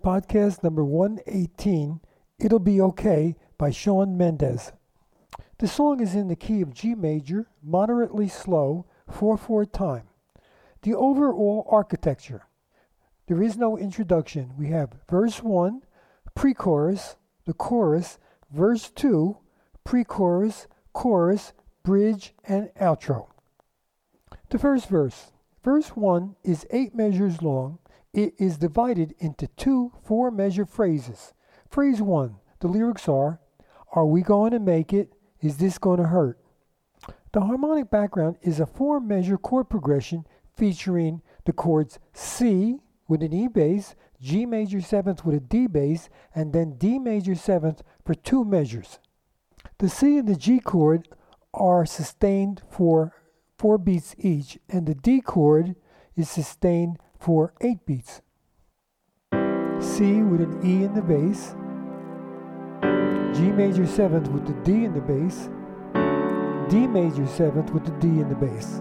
podcast number 118, It'll Be Okay by Shawn Mendes. The song is in the key of G major, moderately slow, 4 4 time. The overall architecture. There is no introduction. We have verse 1, pre chorus, the chorus, verse 2, pre chorus, chorus, bridge, and outro. The first verse. Verse 1 is eight measures long. It is divided into two four measure phrases. Phrase 1, the lyrics are Are we going to make it? Is this going to hurt? The harmonic background is a four measure chord progression featuring the chords C with an E bass, G major 7th with a D bass, and then D major 7th for two measures. The C and the G chord are sustained for four beats each, and the D chord is sustained for eight beats. C with an E in the bass, G major 7th with the D in the bass, D major 7th with the D in the bass.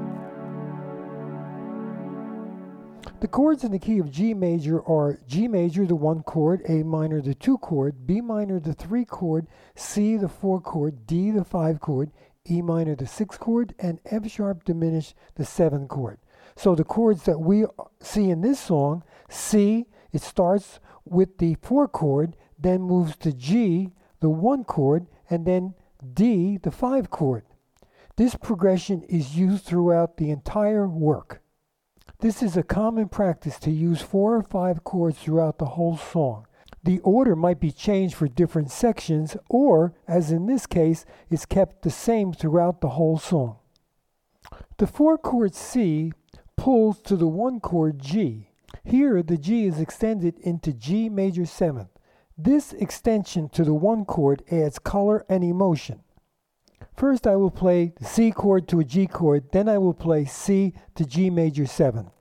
The chords in the key of G major are G major, the one chord, A minor, the two chord, B minor, the three chord, C, the four chord, D, the five chord, E minor, the sixth chord, and F sharp diminished, the seventh chord. So the chords that we see in this song, C, it starts with the four chord, then moves to G, the one chord, and then D, the five chord. This progression is used throughout the entire work. This is a common practice to use four or five chords throughout the whole song. The order might be changed for different sections, or, as in this case, is kept the same throughout the whole song. The four chord C pulls to the one chord G. Here, the G is extended into G major 7th. This extension to the one chord adds color and emotion. First, I will play the C chord to a G chord, then I will play C to G major 7.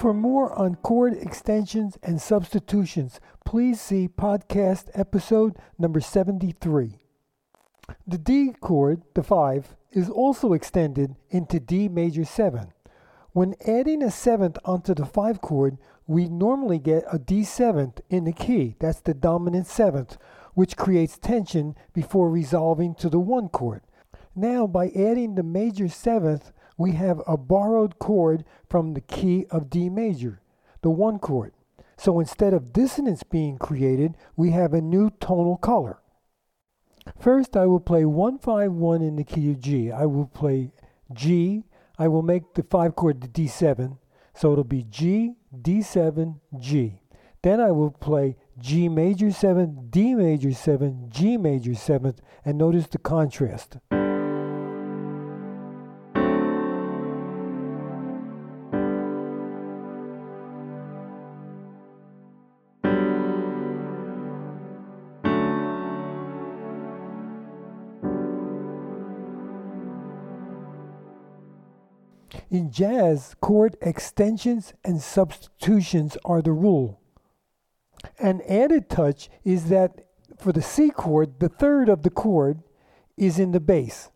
For more on chord extensions and substitutions, please see podcast episode number 73. The D chord, the 5, is also extended into D major 7. When adding a 7th onto the 5 chord, we normally get a D7th in the key, that's the dominant 7th, which creates tension before resolving to the 1 chord. Now, by adding the major 7th, we have a borrowed chord from the key of D major, the one chord. So instead of dissonance being created, we have a new tonal color. First, I will play 151 in the key of G. I will play G. I will make the 5 chord the D7. So it'll be G, D7, G. Then I will play G major 7, D major 7, G major 7th, and notice the contrast. In jazz, chord extensions and substitutions are the rule. An added touch is that for the C chord, the third of the chord is in the bass,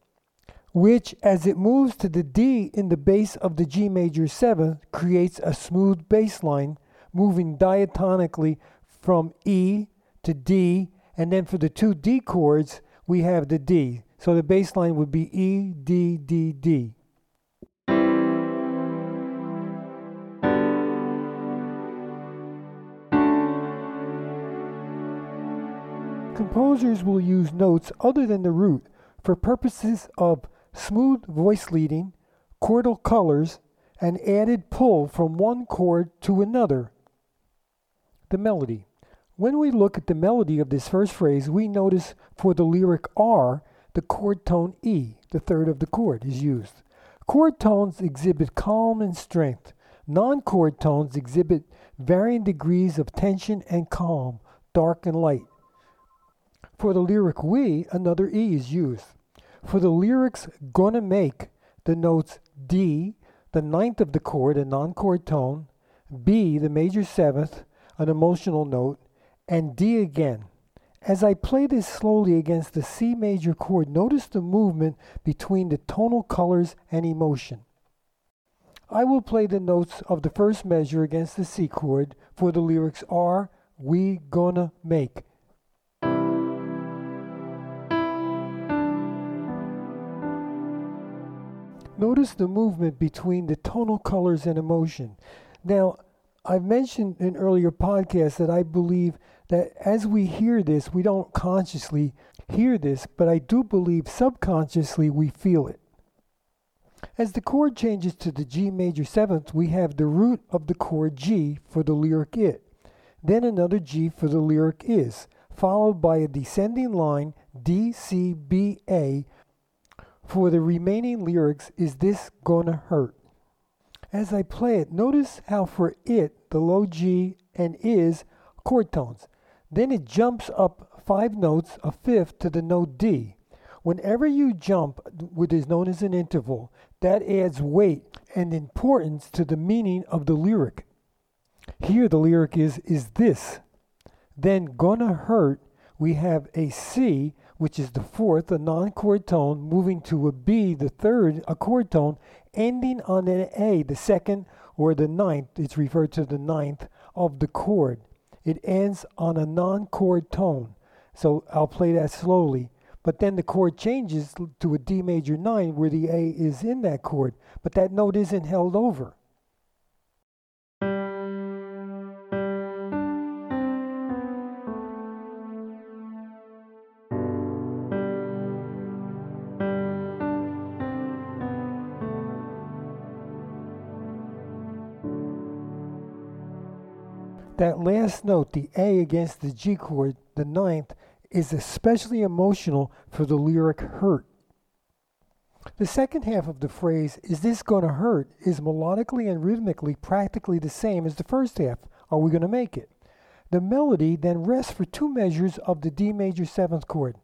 which, as it moves to the D in the bass of the G major 7, creates a smooth bass line moving diatonically from E to D, and then for the two D chords, we have the D. So the bass line would be E, D, D, D. Composers will use notes other than the root for purposes of smooth voice leading, chordal colors, and added pull from one chord to another. The melody. When we look at the melody of this first phrase, we notice for the lyric R, the chord tone E, the third of the chord, is used. Chord tones exhibit calm and strength. Non chord tones exhibit varying degrees of tension and calm, dark and light. For the lyric we, another E is used. For the lyrics gonna make, the notes D, the ninth of the chord, a non chord tone, B, the major seventh, an emotional note, and D again. As I play this slowly against the C major chord, notice the movement between the tonal colors and emotion. I will play the notes of the first measure against the C chord for the lyrics are we gonna make. Notice the movement between the tonal colors and emotion. Now, I've mentioned in earlier podcasts that I believe that as we hear this, we don't consciously hear this, but I do believe subconsciously we feel it. As the chord changes to the G major seventh, we have the root of the chord G for the lyric it, then another G for the lyric is, followed by a descending line D, C, B, A. For the remaining lyrics, is this gonna hurt? As I play it, notice how for it, the low G and is chord tones. Then it jumps up five notes, a fifth, to the note D. Whenever you jump, what is known as an interval, that adds weight and importance to the meaning of the lyric. Here, the lyric is, is this. Then, gonna hurt, we have a C, which is the fourth, a non chord tone, moving to a B, the third, a chord tone, ending on an A, the second or the ninth. It's referred to the ninth of the chord it ends on a non chord tone. So I'll play that slowly. But then the chord changes to a D major 9 where the A is in that chord, but that note isn't held over. That last note, the A against the G chord, the ninth, is especially emotional for the lyric hurt. The second half of the phrase, is this going to hurt, is melodically and rhythmically practically the same as the first half, are we going to make it? The melody then rests for two measures of the D major seventh chord.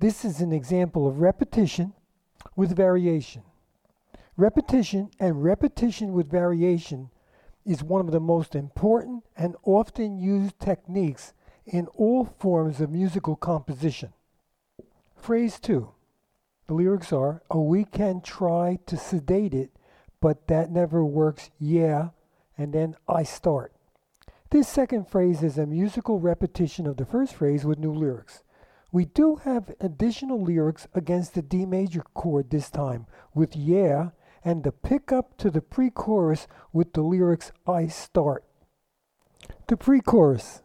This is an example of repetition with variation. Repetition and repetition with variation is one of the most important and often used techniques in all forms of musical composition. Phrase 2. The lyrics are, Oh, we can try to sedate it, but that never works, yeah, and then I start. This second phrase is a musical repetition of the first phrase with new lyrics. We do have additional lyrics against the D major chord this time, with yeah and the pickup to the pre chorus with the lyrics I start. The pre chorus.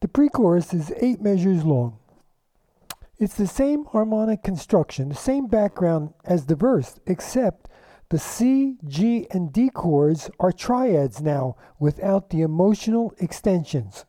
The pre chorus is eight measures long. It's the same harmonic construction, the same background as the verse, except the C, G, and D chords are triads now without the emotional extensions.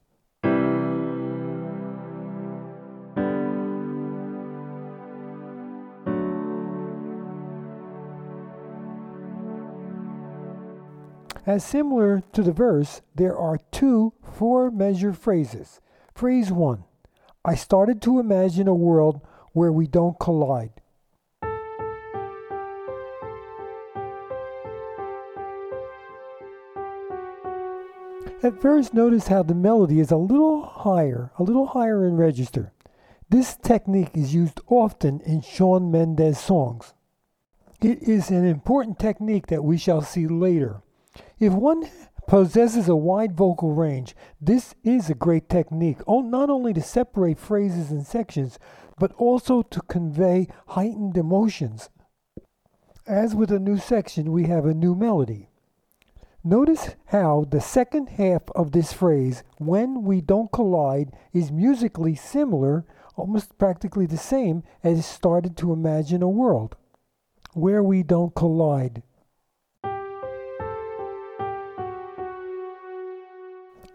As similar to the verse, there are two four measure phrases. Phrase 1 I started to imagine a world where we don't collide. At first, notice how the melody is a little higher, a little higher in register. This technique is used often in Shawn Mendes songs. It is an important technique that we shall see later. If one possesses a wide vocal range, this is a great technique, not only to separate phrases and sections, but also to convey heightened emotions. As with a new section, we have a new melody. Notice how the second half of this phrase, when we don't collide, is musically similar, almost practically the same as started to imagine a world where we don't collide.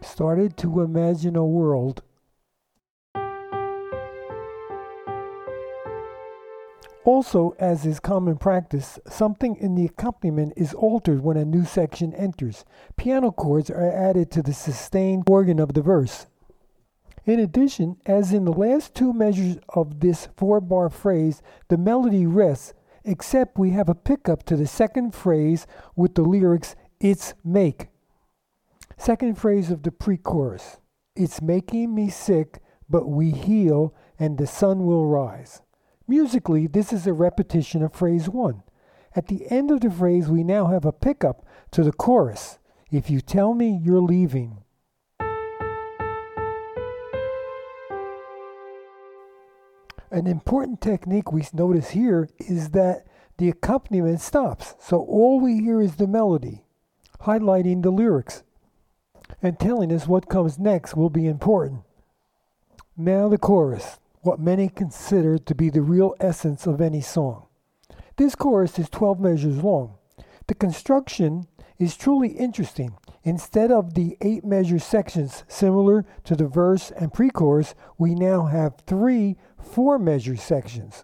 Started to imagine a world Also, as is common practice, something in the accompaniment is altered when a new section enters. Piano chords are added to the sustained organ of the verse. In addition, as in the last two measures of this four bar phrase, the melody rests, except we have a pickup to the second phrase with the lyrics, It's Make. Second phrase of the pre chorus It's making me sick, but we heal and the sun will rise. Musically, this is a repetition of phrase 1. At the end of the phrase, we now have a pickup to the chorus. If you tell me you're leaving. An important technique we notice here is that the accompaniment stops, so all we hear is the melody, highlighting the lyrics and telling us what comes next will be important. Now, the chorus, what many consider to be the real essence of any song. This chorus is 12 measures long. The construction is truly interesting. Instead of the eight measure sections similar to the verse and pre chorus, we now have three four measure sections.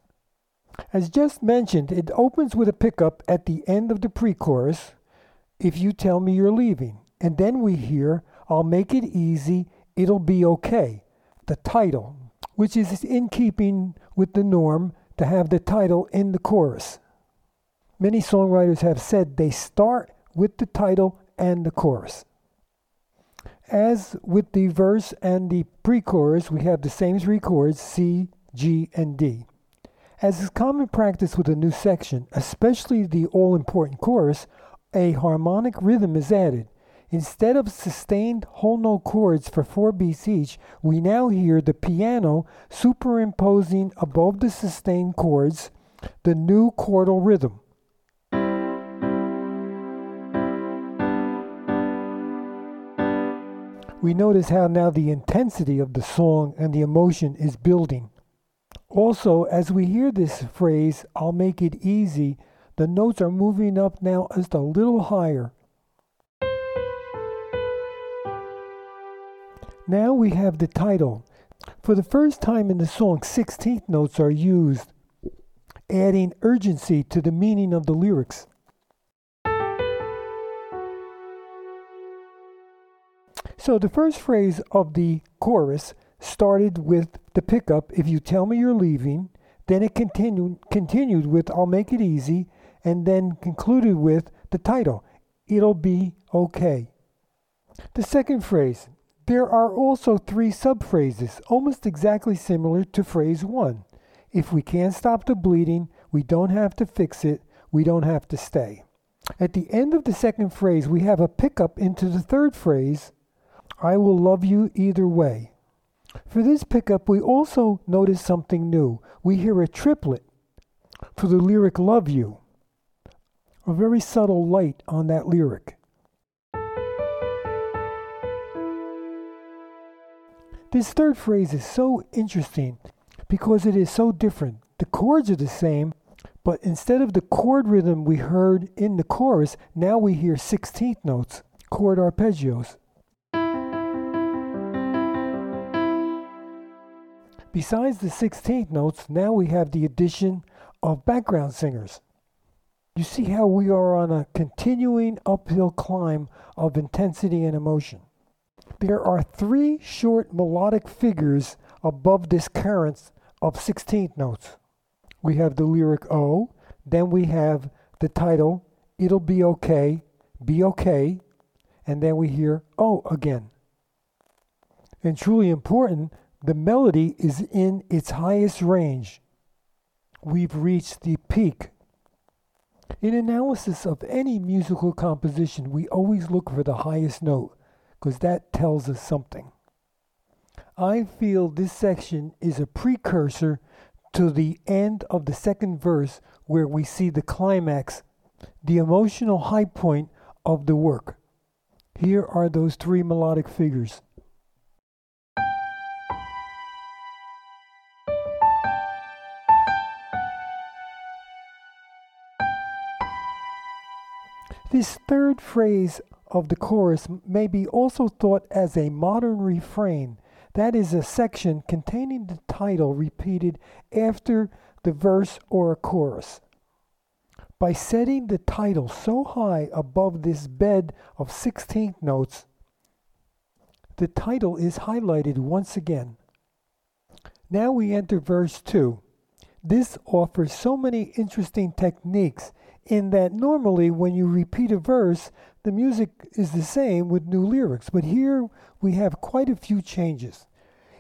As just mentioned, it opens with a pickup at the end of the pre chorus, if you tell me you're leaving. And then we hear, I'll make it easy, it'll be okay, the title, which is in keeping with the norm to have the title in the chorus. Many songwriters have said they start with the title and the chorus. As with the verse and the pre chorus, we have the same three chords C, G, and D. As is common practice with a new section, especially the all important chorus, a harmonic rhythm is added. Instead of sustained whole note chords for four beats each, we now hear the piano superimposing above the sustained chords the new chordal rhythm. We notice how now the intensity of the song and the emotion is building. Also, as we hear this phrase, I'll make it easy, the notes are moving up now just a little higher. Now we have the title. For the first time in the song, 16th notes are used, adding urgency to the meaning of the lyrics. So the first phrase of the chorus started with the pickup, if you tell me you're leaving, then it continued continued with I'll make it easy, and then concluded with the title, It'll be okay. The second phrase, there are also three subphrases, almost exactly similar to phrase one. If we can't stop the bleeding, we don't have to fix it, we don't have to stay. At the end of the second phrase, we have a pickup into the third phrase, I will love you either way. For this pickup, we also notice something new. We hear a triplet for the lyric Love You, a very subtle light on that lyric. This third phrase is so interesting because it is so different. The chords are the same, but instead of the chord rhythm we heard in the chorus, now we hear 16th notes, chord arpeggios. Besides the 16th notes, now we have the addition of background singers. You see how we are on a continuing uphill climb of intensity and emotion. There are three short melodic figures above this current of 16th notes. We have the lyric O, then we have the title, It'll Be Okay, Be Okay, and then we hear O again. And truly important, the melody is in its highest range. We've reached the peak. In analysis of any musical composition, we always look for the highest note because that tells us something. I feel this section is a precursor to the end of the second verse where we see the climax, the emotional high point of the work. Here are those three melodic figures. This third phrase of the chorus may be also thought as a modern refrain. That is a section containing the title repeated after the verse or a chorus. By setting the title so high above this bed of 16th notes, the title is highlighted once again. Now we enter verse 2. This offers so many interesting techniques in that normally when you repeat a verse, the music is the same with new lyrics, but here we have quite a few changes.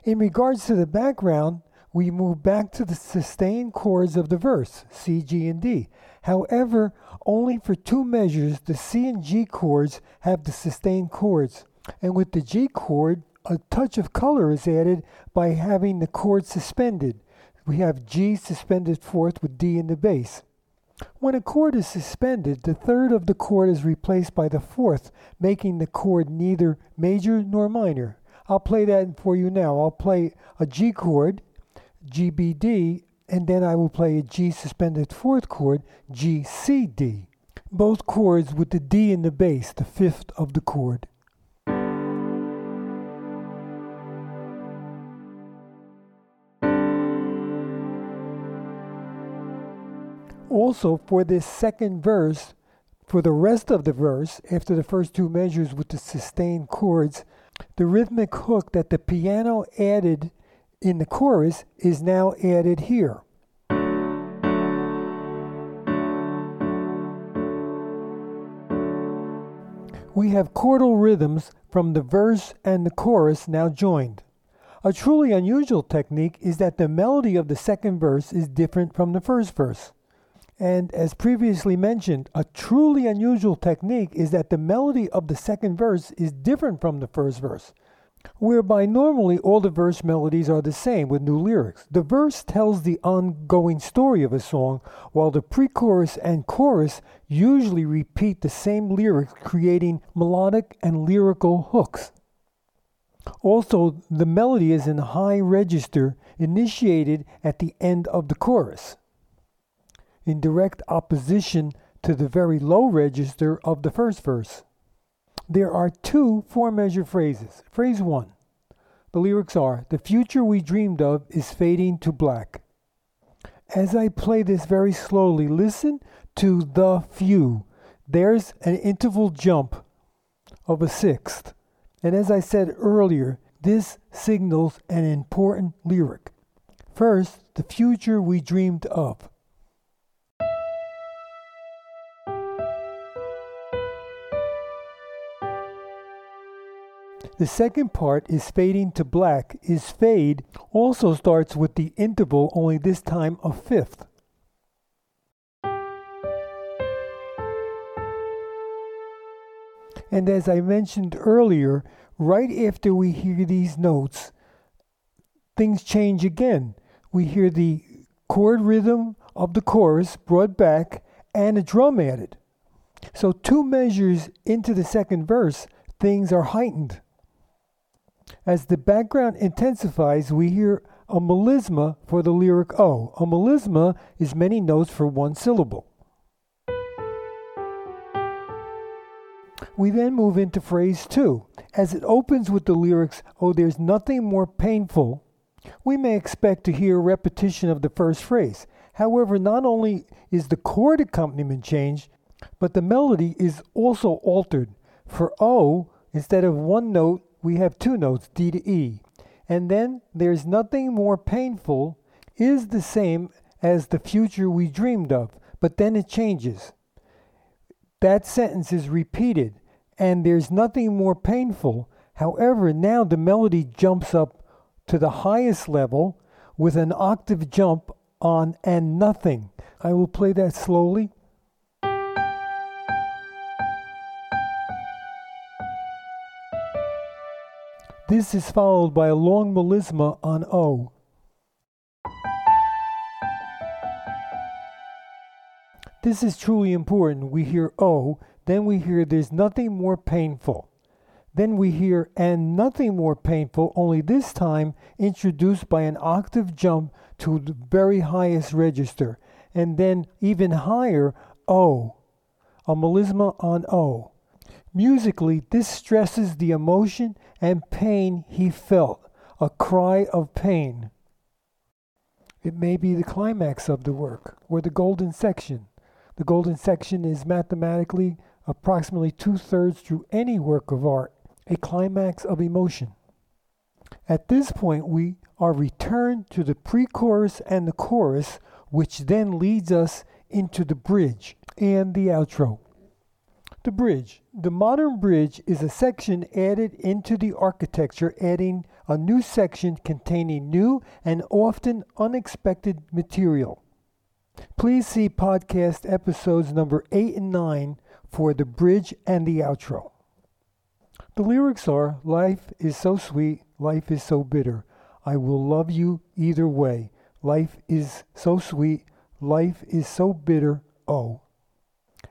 In regards to the background, we move back to the sustained chords of the verse, C, G, and D. However, only for two measures, the C and G chords have the sustained chords. And with the G chord, a touch of color is added by having the chord suspended. We have G suspended fourth with D in the bass. When a chord is suspended, the third of the chord is replaced by the fourth, making the chord neither major nor minor. I'll play that for you now. I'll play a G chord, GBD, and then I will play a G suspended fourth chord, GCD. Both chords with the D in the bass, the fifth of the chord. Also, for this second verse, for the rest of the verse, after the first two measures with the sustained chords, the rhythmic hook that the piano added in the chorus is now added here. We have chordal rhythms from the verse and the chorus now joined. A truly unusual technique is that the melody of the second verse is different from the first verse. And as previously mentioned, a truly unusual technique is that the melody of the second verse is different from the first verse, whereby normally all the verse melodies are the same with new lyrics. The verse tells the ongoing story of a song, while the pre chorus and chorus usually repeat the same lyrics, creating melodic and lyrical hooks. Also, the melody is in high register, initiated at the end of the chorus in direct opposition to the very low register of the first verse. There are two four measure phrases. Phrase one the lyrics are The future we dreamed of is fading to black. As I play this very slowly, listen to the few. There's an interval jump of a sixth. And as I said earlier, this signals an important lyric. First, the future we dreamed of. The second part is fading to black. Is fade also starts with the interval, only this time a fifth. And as I mentioned earlier, right after we hear these notes, things change again. We hear the chord rhythm of the chorus brought back and a drum added. So, two measures into the second verse, things are heightened. As the background intensifies, we hear a melisma for the lyric O. A melisma is many notes for one syllable. We then move into phrase 2. As it opens with the lyrics, Oh, there's nothing more painful, we may expect to hear a repetition of the first phrase. However, not only is the chord accompaniment changed, but the melody is also altered. For O, instead of one note, we have two notes, D to E. And then there's nothing more painful is the same as the future we dreamed of, but then it changes. That sentence is repeated, and there's nothing more painful. However, now the melody jumps up to the highest level with an octave jump on and nothing. I will play that slowly. This is followed by a long melisma on O. This is truly important. We hear O, then we hear there's nothing more painful. Then we hear and nothing more painful, only this time introduced by an octave jump to the very highest register, and then even higher O, a melisma on O. Musically, this stresses the emotion and pain he felt, a cry of pain. It may be the climax of the work or the golden section. The golden section is mathematically approximately two thirds through any work of art, a climax of emotion. At this point, we are returned to the pre chorus and the chorus, which then leads us into the bridge and the outro. The bridge. The modern bridge is a section added into the architecture, adding a new section containing new and often unexpected material. Please see podcast episodes number 8 and 9 for the bridge and the outro. The lyrics are Life is so sweet, life is so bitter. I will love you either way. Life is so sweet, life is so bitter. Oh.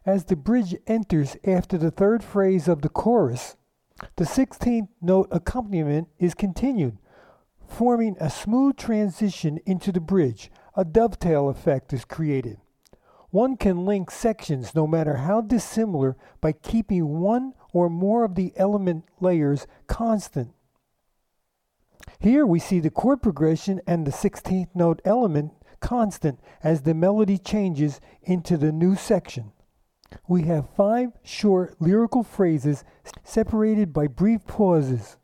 As the bridge enters after the third phrase of the chorus, the 16th note accompaniment is continued, forming a smooth transition into the bridge. A dovetail effect is created. One can link sections no matter how dissimilar by keeping one or more of the element layers constant. Here we see the chord progression and the 16th note element constant as the melody changes into the new section. We have five short lyrical phrases separated by brief pauses,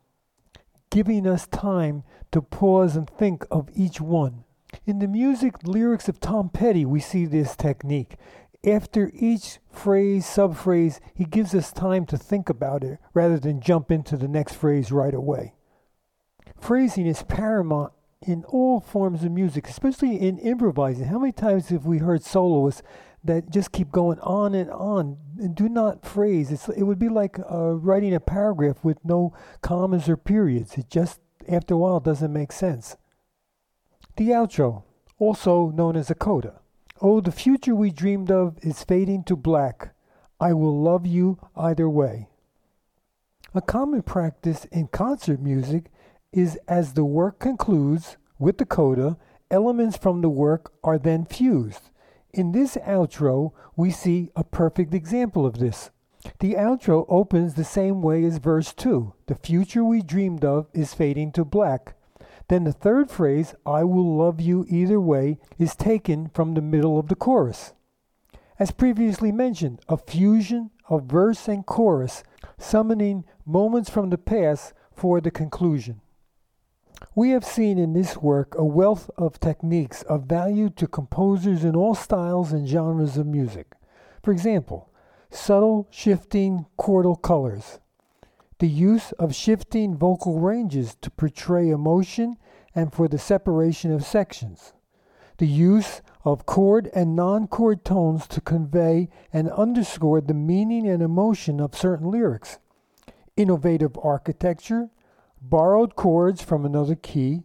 giving us time to pause and think of each one. In the music lyrics of Tom Petty, we see this technique. After each phrase, subphrase, he gives us time to think about it rather than jump into the next phrase right away. Phrasing is paramount in all forms of music, especially in improvising. How many times have we heard soloists that just keep going on and on and do not phrase? It's, it would be like uh, writing a paragraph with no commas or periods. It just, after a while, doesn't make sense. The outro, also known as a coda. Oh, the future we dreamed of is fading to black. I will love you either way. A common practice in concert music is as the work concludes with the coda, elements from the work are then fused. In this outro, we see a perfect example of this. The outro opens the same way as verse 2. The future we dreamed of is fading to black. Then the third phrase, I will love you either way, is taken from the middle of the chorus. As previously mentioned, a fusion of verse and chorus, summoning moments from the past for the conclusion. We have seen in this work a wealth of techniques of value to composers in all styles and genres of music. For example, subtle shifting chordal colors, the use of shifting vocal ranges to portray emotion and for the separation of sections, the use of chord and non chord tones to convey and underscore the meaning and emotion of certain lyrics, innovative architecture, borrowed chords from another key,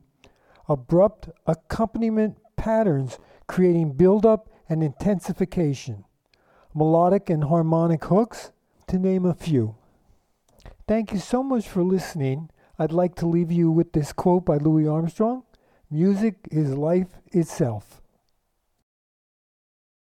abrupt accompaniment patterns creating build-up and intensification, melodic and harmonic hooks, to name a few. Thank you so much for listening. I'd like to leave you with this quote by Louis Armstrong Music is life itself.